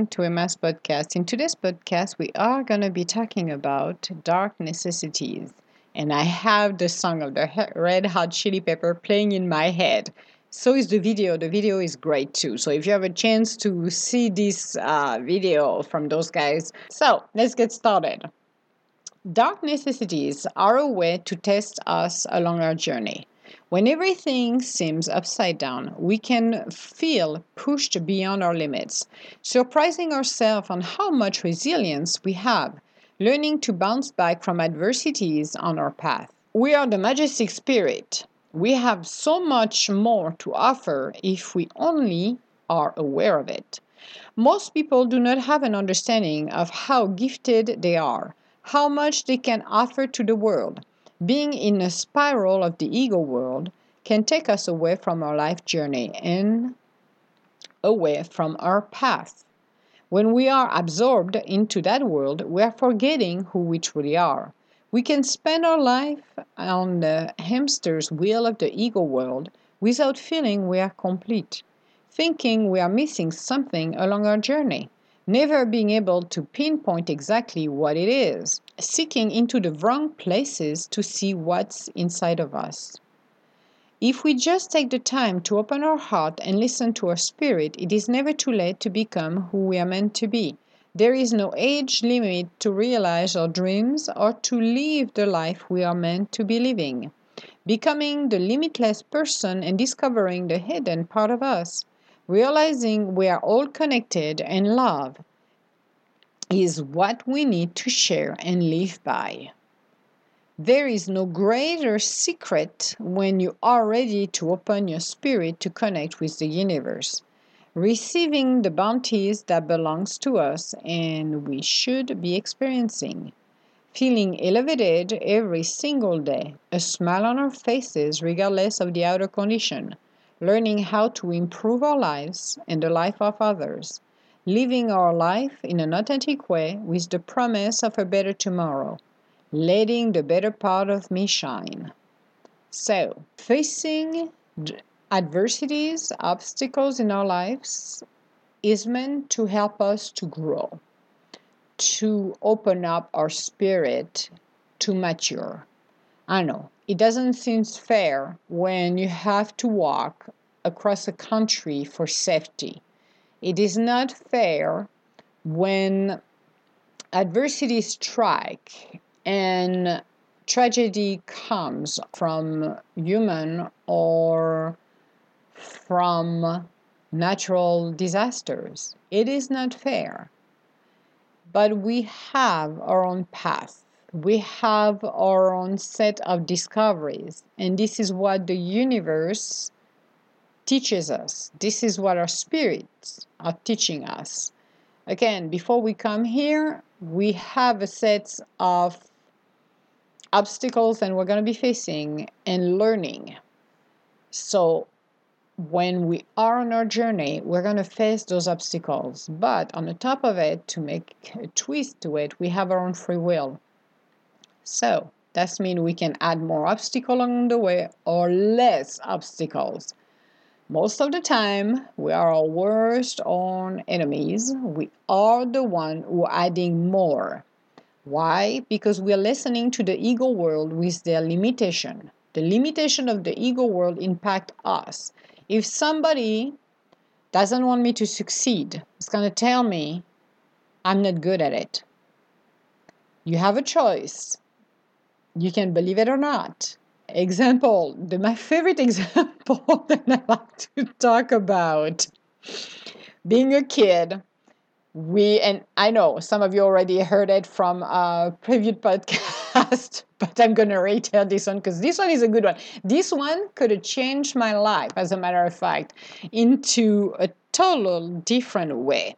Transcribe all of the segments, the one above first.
welcome to Emma's podcast. In today's podcast, we are going to be talking about dark necessities. And I have the song of the Red Hot Chili Pepper playing in my head. So is the video. The video is great too. So if you have a chance to see this uh, video from those guys, so let's get started. Dark necessities are a way to test us along our journey. When everything seems upside down, we can feel pushed beyond our limits, surprising ourselves on how much resilience we have, learning to bounce back from adversities on our path. We are the majestic spirit. We have so much more to offer if we only are aware of it. Most people do not have an understanding of how gifted they are, how much they can offer to the world being in a spiral of the ego world can take us away from our life journey and away from our path. When we are absorbed into that world, we are forgetting who we truly are. We can spend our life on the hamster's wheel of the ego world without feeling we are complete, thinking we are missing something along our journey never being able to pinpoint exactly what it is, seeking into the wrong places to see what's inside of us. If we just take the time to open our heart and listen to our spirit, it is never too late to become who we are meant to be. There is no age limit to realize our dreams or to live the life we are meant to be living. Becoming the limitless person and discovering the hidden part of us realizing we are all connected and love is what we need to share and live by. There is no greater secret when you are ready to open your spirit to connect with the universe, receiving the bounties that belongs to us and we should be experiencing. Feeling elevated every single day, a smile on our faces regardless of the outer condition learning how to improve our lives and the life of others, living our life in an authentic way with the promise of a better tomorrow, letting the better part of me shine. So, facing adversities, obstacles in our lives is meant to help us to grow, to open up our spirit, to mature. I know it doesn't seem fair when you have to walk across a country for safety. It is not fair when adversity strike and tragedy comes from human or from natural disasters. It is not fair. But we have our own path we have our own set of discoveries, and this is what the universe teaches us. This is what our spirits are teaching us. Again, before we come here, we have a set of obstacles and we're going to be facing and learning. So, when we are on our journey, we're going to face those obstacles. But on the top of it, to make a twist to it, we have our own free will. So that means we can add more obstacles along the way or less obstacles. Most of the time, we are our worst own enemies. We are the one who are adding more. Why? Because we are listening to the ego world with their limitation. The limitation of the ego world impact us. If somebody doesn't want me to succeed, it's going to tell me I'm not good at it. You have a choice you can believe it or not. Example, the, my favorite example that I like to talk about being a kid. We and I know some of you already heard it from a previous podcast, but I'm gonna retell this one because this one is a good one. This one could have changed my life, as a matter of fact, into a total different way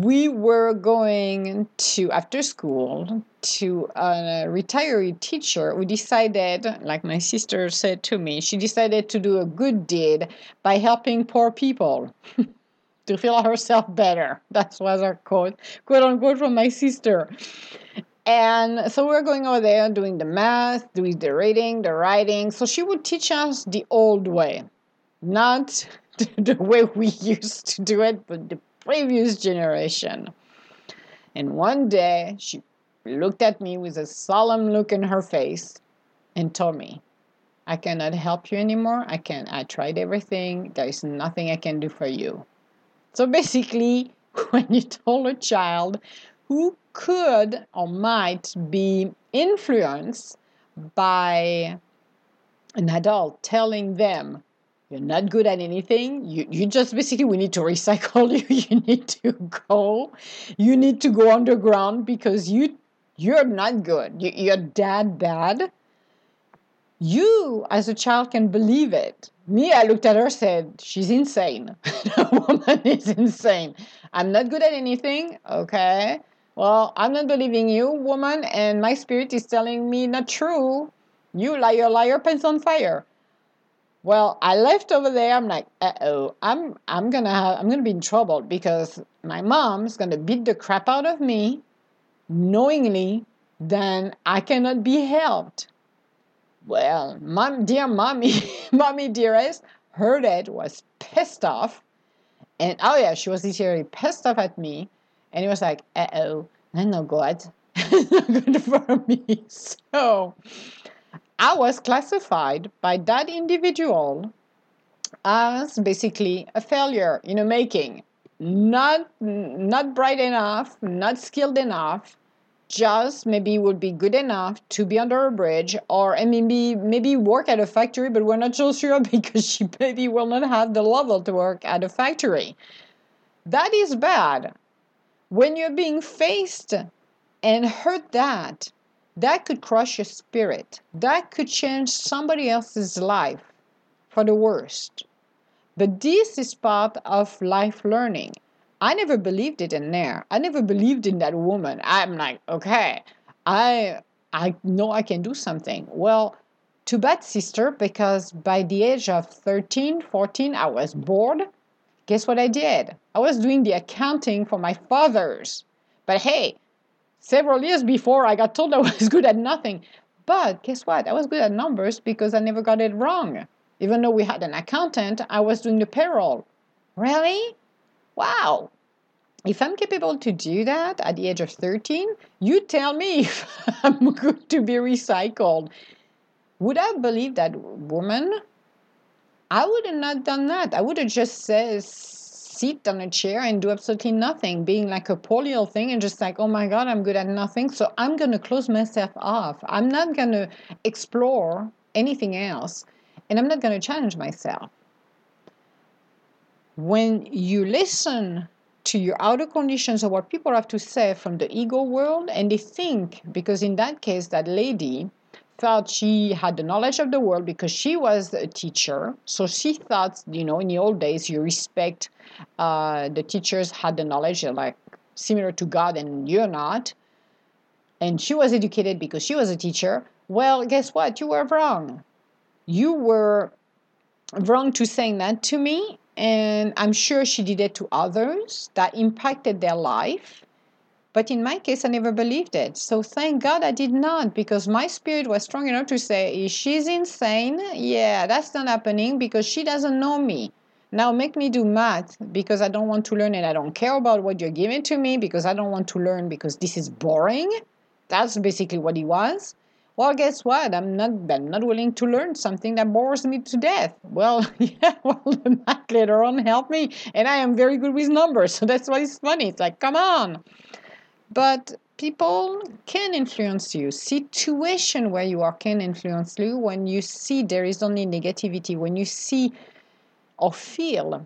we were going to after school to a retiree teacher. We decided like my sister said to me she decided to do a good deed by helping poor people to feel herself better. That was our quote quote unquote from my sister. And so we are going over there doing the math doing the reading the writing. So she would teach us the old way not the way we used to do it but the previous generation. And one day she looked at me with a solemn look in her face and told me, I cannot help you anymore. I can I tried everything. There is nothing I can do for you. So basically, when you told a child who could or might be influenced by an adult telling them you're not good at anything you, you just basically we need to recycle you you need to go you need to go underground because you you're not good you, you're that bad. You as a child can believe it. Me i looked at her said she's insane. The woman is insane. I'm not good at anything okay? Well i'm not believing you woman and my spirit is telling me not true. You liar liar pants on fire well i left over there i'm like uh-oh i'm i'm gonna have i'm gonna be in trouble because my mom's gonna beat the crap out of me knowingly then i cannot be helped well, mom, dear mommy, mommy dearest, heard it, was pissed off. And oh yeah, she was literally pissed off at me. And it was like, uh oh, I know God. not good for me. So I was classified by that individual as basically a failure in making. Not not bright enough, not skilled enough, just maybe would be good enough to be under a bridge or maybe maybe work at a factory but we're not so sure because she maybe will not have the level to work at a factory that is bad when you're being faced and heard that that could crush your spirit that could change somebody else's life for the worst but this is part of life learning I never believed it in there. I never believed in that woman. I'm like, okay, I I know I can do something. Well, too bad, sister, because by the age of 13, 14, I was bored. Guess what I did? I was doing the accounting for my fathers. But hey, several years before, I got told I was good at nothing. But guess what? I was good at numbers because I never got it wrong. Even though we had an accountant, I was doing the payroll. Really? Wow. If I'm capable to do that at the age of 13, you tell me if I'm good to be recycled. Would I believe that woman? I would have not done that. I would have just said, sit on a chair and do absolutely nothing, being like a little thing and just like, oh my God, I'm good at nothing. So I'm going to close myself off. I'm not going to explore anything else and I'm not going to challenge myself when you listen to your outer conditions of what people have to say from the ego world and they think because in that case that lady thought she had the knowledge of the world because she was a teacher. So she thought you know in the old days you respect uh, the teachers had the knowledge like similar to god and you're not. And she was educated because she was a teacher. Well guess what? You were wrong. You were wrong to saying that to me and I'm sure she did it to others. That impacted their life. But in my case, I never believed it. So thank God I did not, because my spirit was strong enough to say, she's insane. Yeah, that's not happening because she doesn't know me. Now make me do math because I don't want to learn and I don't care about what you're giving to me because I don't want to learn because this is boring. That's basically what he was. Well, guess what? I'm not I'm not willing to learn something that bores me to death. Well, yeah, well, the math later on helped me, and I am very good with numbers, so that's why it's funny. It's like, come on. But people can influence you. Situation where you are can influence you when you see there is only negativity, when you see or feel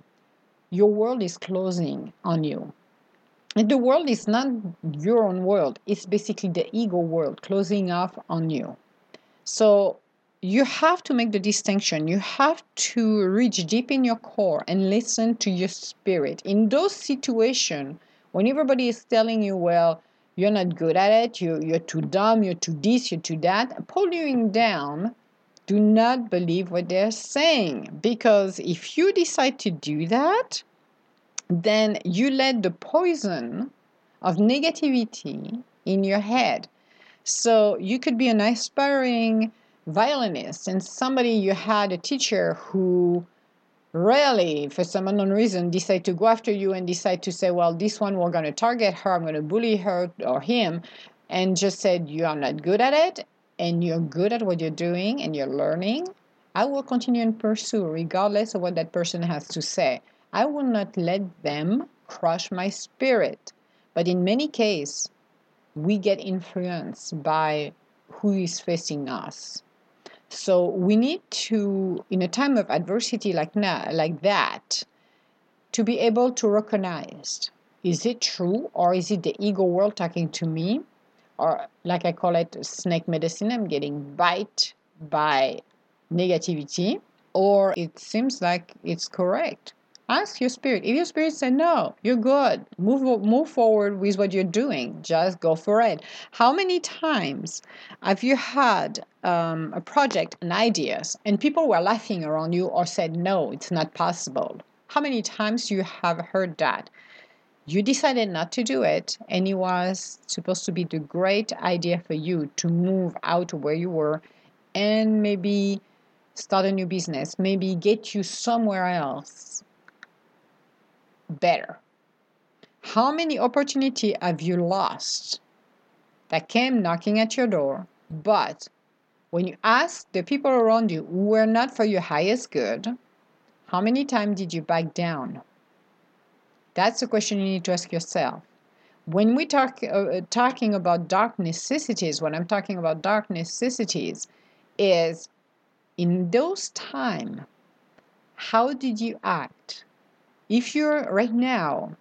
your world is closing on you. The world is not your own world. It's basically the ego world closing off on you. So you have to make the distinction. You have to reach deep in your core and listen to your spirit. In those situations when everybody is telling you well you're not good at it you, you're too dumb you're too this you're too that pull you down do not believe what they're saying because if you decide to do that then you let the poison of negativity in your head. So you could be an aspiring violinist and somebody you had a teacher who really, for some unknown reason, decide to go after you and decide to say, well, this one we're going to target her, I'm going to bully her or him, and just said, you are not good at it, and you're good at what you're doing and you're learning, I will continue and pursue regardless of what that person has to say. I will not let them crush my spirit. But in many cases, we get influenced by who is facing us. So we need to, in a time of adversity like now, like that, to be able to recognize: is it true or is it the ego world talking to me? Or like I call it snake medicine, I'm getting bite by negativity, or it seems like it's correct. Ask your spirit. If your spirit said no, you're good. Move move forward with what you're doing. Just go for it. How many times have you had um, a project and ideas, and people were laughing around you or said no, it's not possible? How many times you have heard that? You decided not to do it, and it was supposed to be the great idea for you to move out of where you were and maybe start a new business, maybe get you somewhere else better. How many opportunity have you lost that came knocking at your door, but when you ask the people around you who were not for your highest good, how many times did you back down? That's a question you need to ask yourself. When we talk uh, talking about dark necessities, when I'm talking about dark necessities, is in those time, how did you act? If you're right now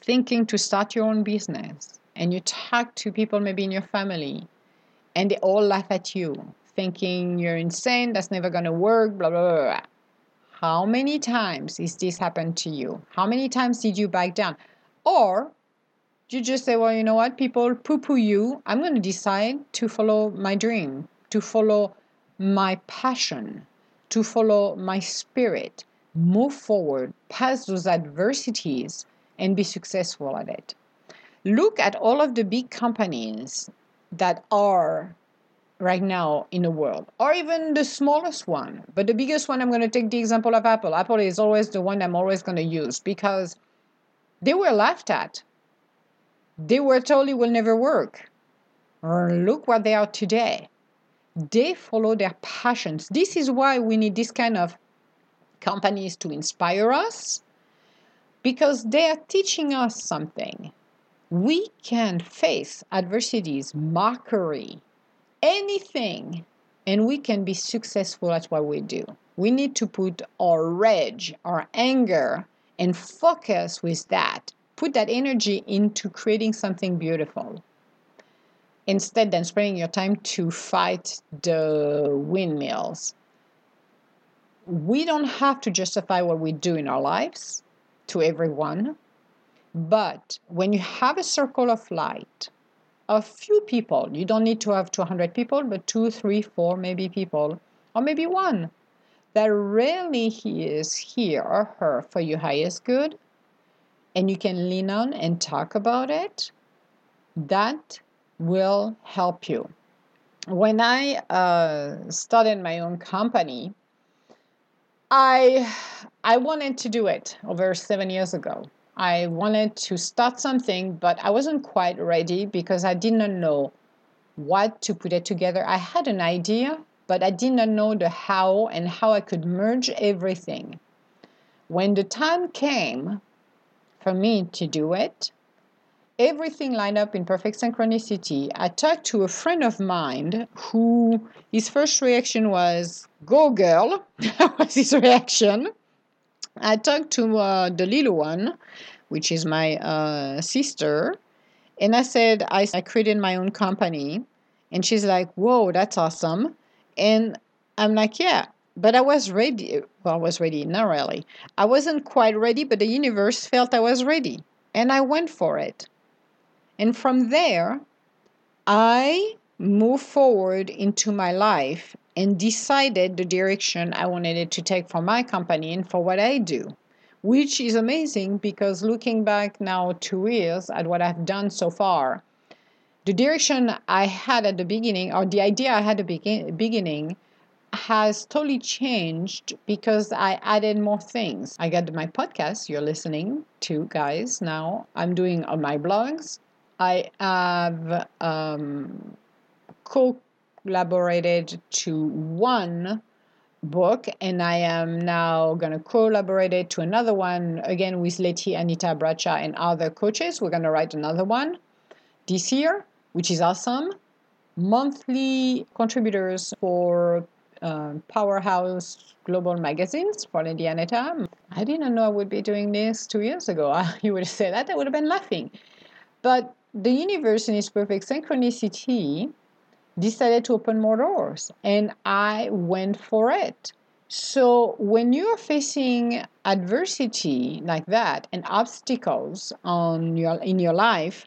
thinking to start your own business and you talk to people maybe in your family and they all laugh at you, thinking you're insane, that's never going to work, blah, blah, blah, blah. How many times is this happened to you? How many times did you back down? Or you just say, well, you know what, people poo poo you. I'm going to decide to follow my dream, to follow my passion, to follow my spirit move forward past those adversities and be successful at it. Look at all of the big companies that are right now in the world, or even the smallest one. But the biggest one, I'm going to take the example of Apple. Apple is always the one I'm always going to use because they were laughed at. They were told it will never work. Or look what they are today. They follow their passions. This is why we need this kind of companies to inspire us because they are teaching us something. We can face adversities, mockery, anything, and we can be successful at what we do. We need to put our rage, our anger, and focus with that. Put that energy into creating something beautiful. Instead than spending your time to fight the windmills we don't have to justify what we do in our lives to everyone. But when you have a circle of light, a few people, you don't need to have 200 people, but two, three, four, maybe people, or maybe one, that really is here or her for your highest good, and you can lean on and talk about it, that will help you. When I uh, started my own company, I I wanted to do it over seven years ago. I wanted to start something, but I wasn't quite ready because I did not know what to put it together. I had an idea, but I did not know the how and how I could merge everything. When the time came for me to do it, everything lined up in perfect synchronicity. I talked to a friend of mine who his first reaction was, Go girl. that was his reaction. I talked to uh, the little one, which is my uh, sister, and I said, I, I created my own company. And she's like, Whoa, that's awesome. And I'm like, Yeah, but I was ready. Well, I was ready, not really. I wasn't quite ready, but the universe felt I was ready. And I went for it. And from there, I moved forward into my life and decided the direction I wanted it to take for my company and for what I do, which is amazing because looking back now two years at what I've done so far, the direction I had at the beginning, or the idea I had at the beginning, has totally changed because I added more things. I got my podcast you're listening to, guys. Now I'm doing on my blogs. I have um, collaborated to one book and I am now going to collaborate it to another one again with Lady, Anita Bradshaw, and other coaches. We're going to write another one this year, which is awesome. Monthly contributors for uh, Powerhouse Global Magazines for Lady Anita. I didn't know I would be doing this two years ago. you would have said that, I would have been laughing. But the universe in its perfect synchronicity decided to open more doors and I went for it. So when you're facing adversity like that and obstacles on your in your life,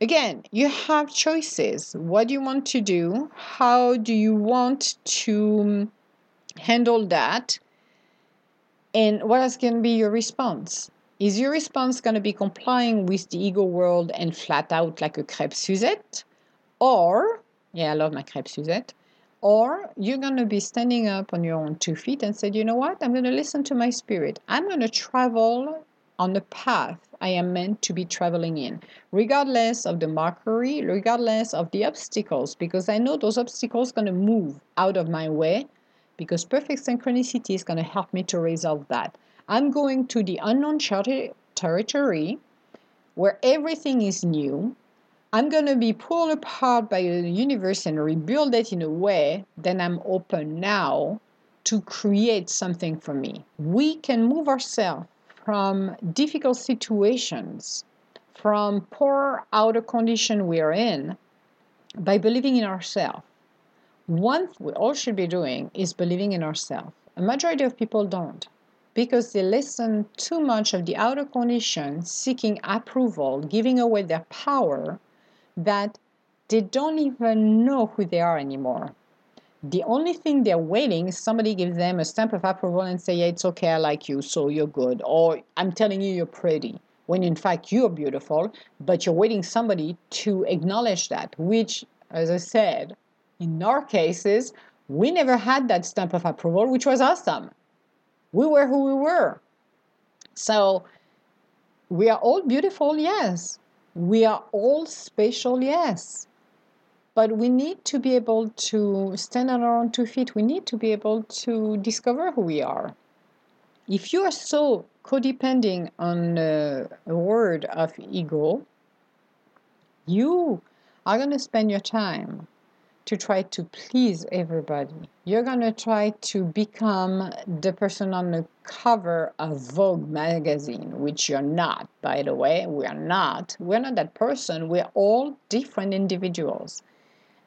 again, you have choices. What do you want to do? How do you want to handle that? And what is going to be your response? Is your response going to be complying with the ego world and flat out like a crepe Suzette? Or yeah, I love my crepe Suzette. Or you're going to be standing up on your own two feet and say, you know what? I'm going to listen to my spirit. I'm going to travel on the path I am meant to be traveling in, regardless of the mockery, regardless of the obstacles, because I know those obstacles going to move out of my way because perfect synchronicity is going to help me to resolve that. I'm going to the unknown territory where everything is new I'm going to be pulled apart by the universe and rebuild it in a way that I'm open now to create something for me. We can move ourselves from difficult situations, from poor outer condition we're in, by believing in ourselves. One thing we all should be doing is believing in ourselves. A majority of people don't because they listen too much of the outer condition, seeking approval, giving away their power that they don't even know who they are anymore. The only thing they're waiting is somebody gives them a stamp of approval and say, yeah, it's okay, I like you, so you're good. Or I'm telling you you're pretty. When in fact you're beautiful, but you're waiting somebody to acknowledge that, which, as I said, in our cases, we never had that stamp of approval, which was awesome. We were who we were. So we are all beautiful, yes. We are all special, yes. But we need to be able to stand on our own two feet. We need to be able to discover who we are. If you are so codependent on a, a word of ego, you are going to spend your time to try to please everybody. You're going to try to become the person on the cover of Vogue magazine, which you're not, by the way. We are not. We're not that person. We're all different individuals.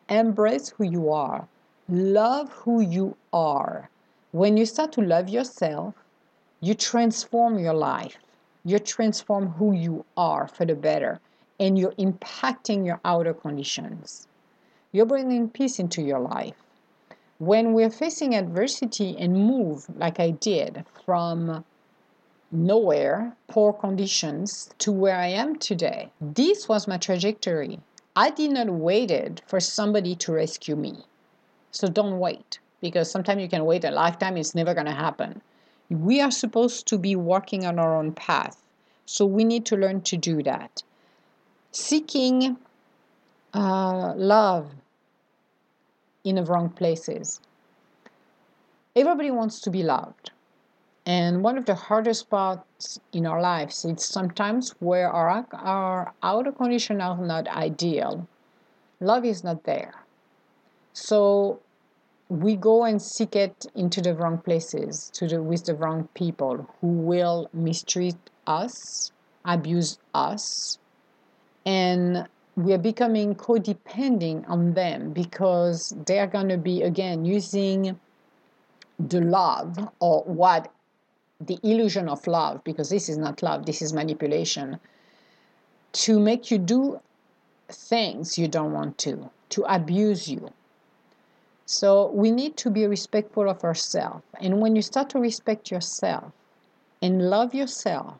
Embrace who you are, love who you are. When you start to love yourself, you transform your life. You transform who you are for the better, and you're impacting your outer conditions. You're bringing peace into your life. When we're facing adversity and move, like I did, from nowhere, poor conditions, to where I am today, this was my trajectory. I did not waited for somebody to rescue me. So don't wait, because sometimes you can wait a lifetime, it's never going to happen. We are supposed to be walking on our own path. So we need to learn to do that. Seeking uh, love in the wrong places. Everybody wants to be loved. And one of the hardest parts in our lives is sometimes where our, our outer conditions are not ideal. Love is not there. So we go and seek it into the wrong places, to the, with the wrong people who will mistreat us, abuse us, and we are becoming codependent on them because they are going to be again using the love or what the illusion of love because this is not love this is manipulation to make you do things you don't want to to abuse you. So we need to be respectful of ourselves and when you start to respect yourself and love yourself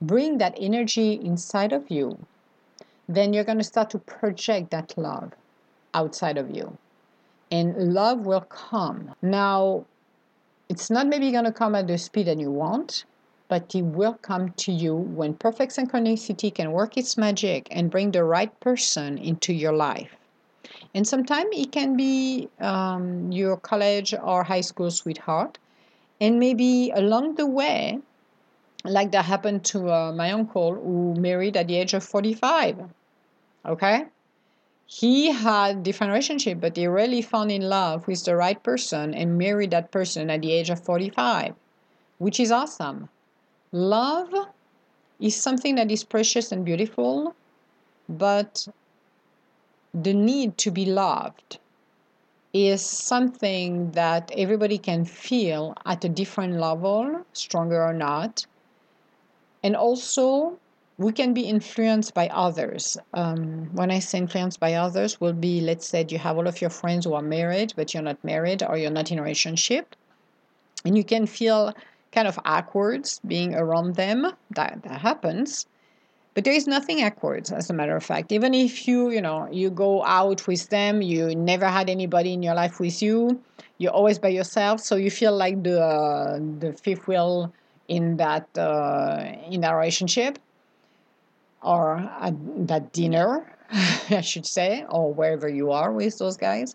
bring that energy inside of you then you're going to start to project that love outside of you. and love will come. Now, it's not maybe going to come at the speed that you want, but it will come to you when perfect synchronicity can work its magic and bring the right person into your life. And sometimes it can be um, your college or high school sweetheart. And maybe along the way, like that happened to uh, my uncle who married at the age of 45. Okay? He had different relationship, but he really found in love with the right person and married that person at the age of 45, which is awesome. Love is something that is precious and beautiful, but the need to be loved is something that everybody can feel at a different level, stronger or not. And also, we can be influenced by others. Um, when I say influenced by others, will be let's say you have all of your friends who are married, but you're not married or you're not in a relationship, and you can feel kind of awkward being around them. That that happens. But there is nothing awkward, as a matter of fact. Even if you, you know, you go out with them, you never had anybody in your life with you, you're always by yourself, so you feel like the uh, the fifth wheel in that uh, in that relationship, or at that dinner, I should say, or wherever you are with those guys.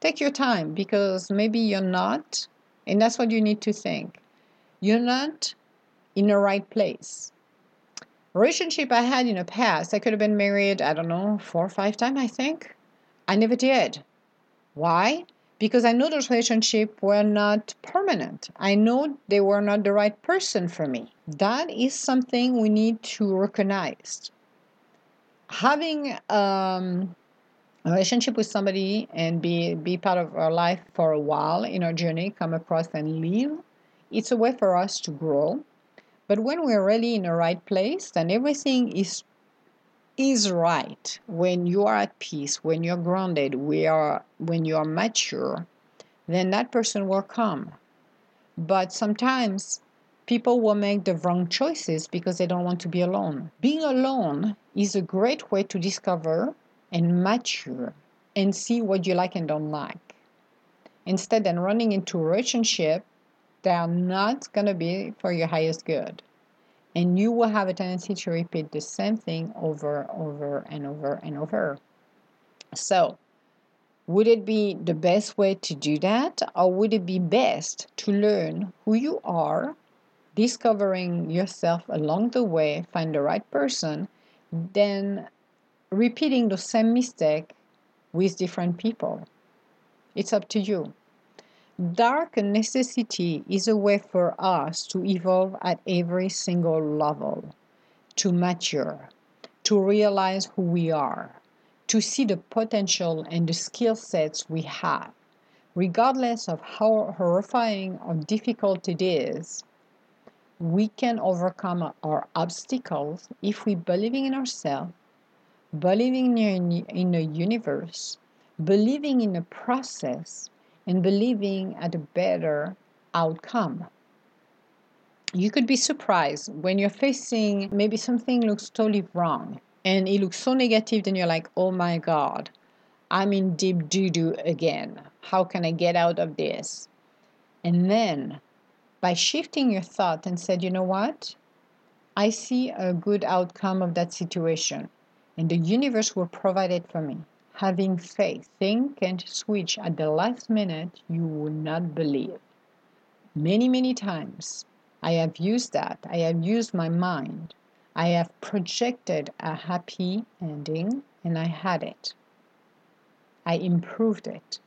Take your time because maybe you're not, and that's what you need to think. You're not in the right place relationship I had in the past, I could have been married, I don't know, four or five times, I think. I never did. Why? Because I know those relationships were not permanent. I know they were not the right person for me. That is something we need to recognize. Having um, a relationship with somebody and be be part of our life for a while in our journey, come across and leave, it's a way for us to grow but when we're really in the right place, then everything is is right. When you are at peace, when you're grounded, we are when you are mature, then that person will come. But sometimes people will make the wrong choices because they don't want to be alone. Being alone is a great way to discover and mature and see what you like and don't like. Instead than running into a relationship they are not going to be for your highest good. And you will have a tendency to repeat the same thing over, over, and over, and over. So, would it be the best way to do that, or would it be best to learn who you are, discovering yourself along the way, find the right person, then repeating the same mistake with different people? It's up to you. Dark necessity is a way for us to evolve at every single level, to mature, to realize who we are, to see the potential and the skill sets we have. Regardless of how horrifying or difficult it is, we can overcome our obstacles if we believing in ourselves, believing in, in the universe, believing in the process, and believing at a better outcome. You could be surprised when you're facing maybe something looks totally wrong and it looks so negative, then you're like, oh my God, I'm in deep doo doo again. How can I get out of this? And then by shifting your thought and said, you know what? I see a good outcome of that situation, and the universe will provide it for me having faith. Think and switch at the last minute, you will not believe. Many, many times I have used that. I have used my mind. I have projected a happy ending and I had it. I improved it.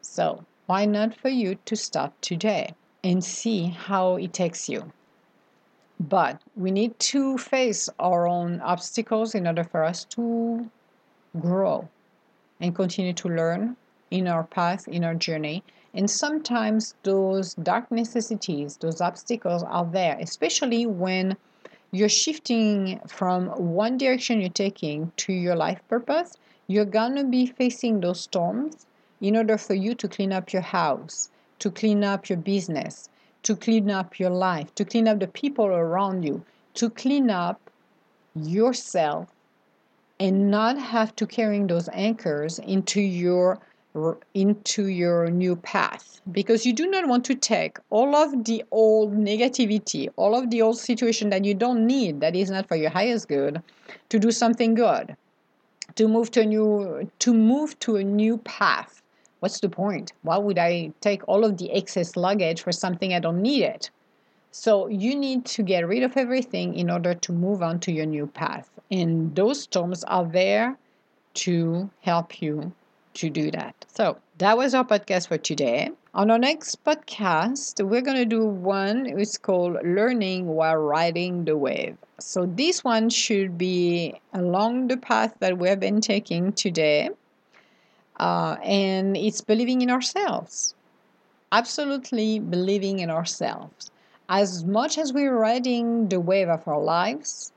So, why not for you to start today and see how it takes you? But we need to face our own obstacles in order for us to grow and continue to learn in our path, in our journey. And sometimes those dark necessities, those obstacles are there, especially when you're shifting from one direction you're taking to your life purpose. You're gonna be facing those storms in order for you to clean up your house, to clean up your business, to clean up your life, to clean up the people around you, to clean up yourself and not have to carrying those anchors into your into your new path because you do not want to take all of the old negativity, all of the old situation that you don't need, that is not for your highest good, to do something good, to move to a new to move to a new path. What's the point? Why would I take all of the excess luggage for something I don't need it? So you need to get rid of everything in order to move on to your new path. And those storms are there to help you to do that. So that was our podcast for today. On our next podcast, we're going to do one. It's called Learning While Riding the Wave. So this one should be along the path that we've been taking today. Uh, and it's believing in ourselves. Absolutely believing in ourselves. As much as we're riding the wave of our lives,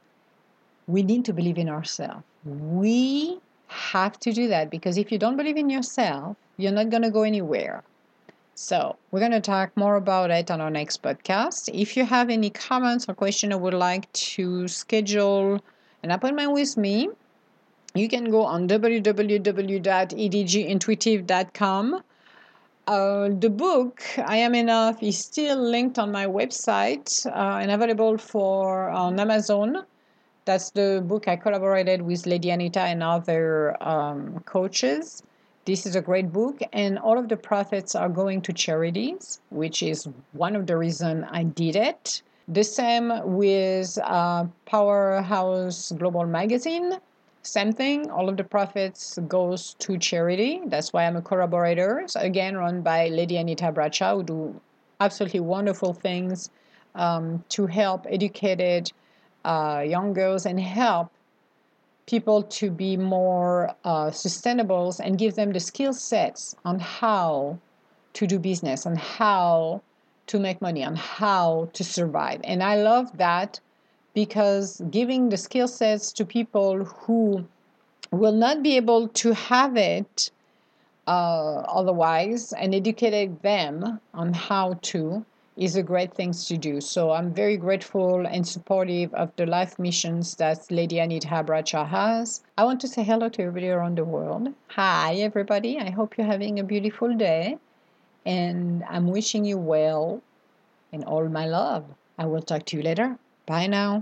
we need to believe in ourselves. We have to do that because if you don't believe in yourself, you're not going to go anywhere. So, we're going to talk more about it on our next podcast. If you have any comments or questions or would like to schedule an appointment with me, you can go on www.edgintuitive.com. Uh, the book, I Am Enough, is still linked on my website uh, and available for on Amazon. That's the book I collaborated with Lady Anita and other um, coaches. This is a great book, and all of the profits are going to charities, which is one of the reasons I did it. The same with uh, Powerhouse Global Magazine. Same thing, all of the profits goes to charity. That's why I'm a collaborator. So again, run by Lady Anita Bradshaw, who do absolutely wonderful things um, to help educated uh, young girls and help people to be more uh, sustainable and give them the skill sets on how to do business, on how to make money, on how to survive. And I love that because giving the skill sets to people who will not be able to have it uh, otherwise and educating them on how to is a great thing to do. So I'm very grateful and supportive of the life missions that Lady Anita Bradshaw has. I want to say hello to everybody around the world. Hi, everybody. I hope you're having a beautiful day. And I'm wishing you well and all my love. I will talk to you later. Bye now.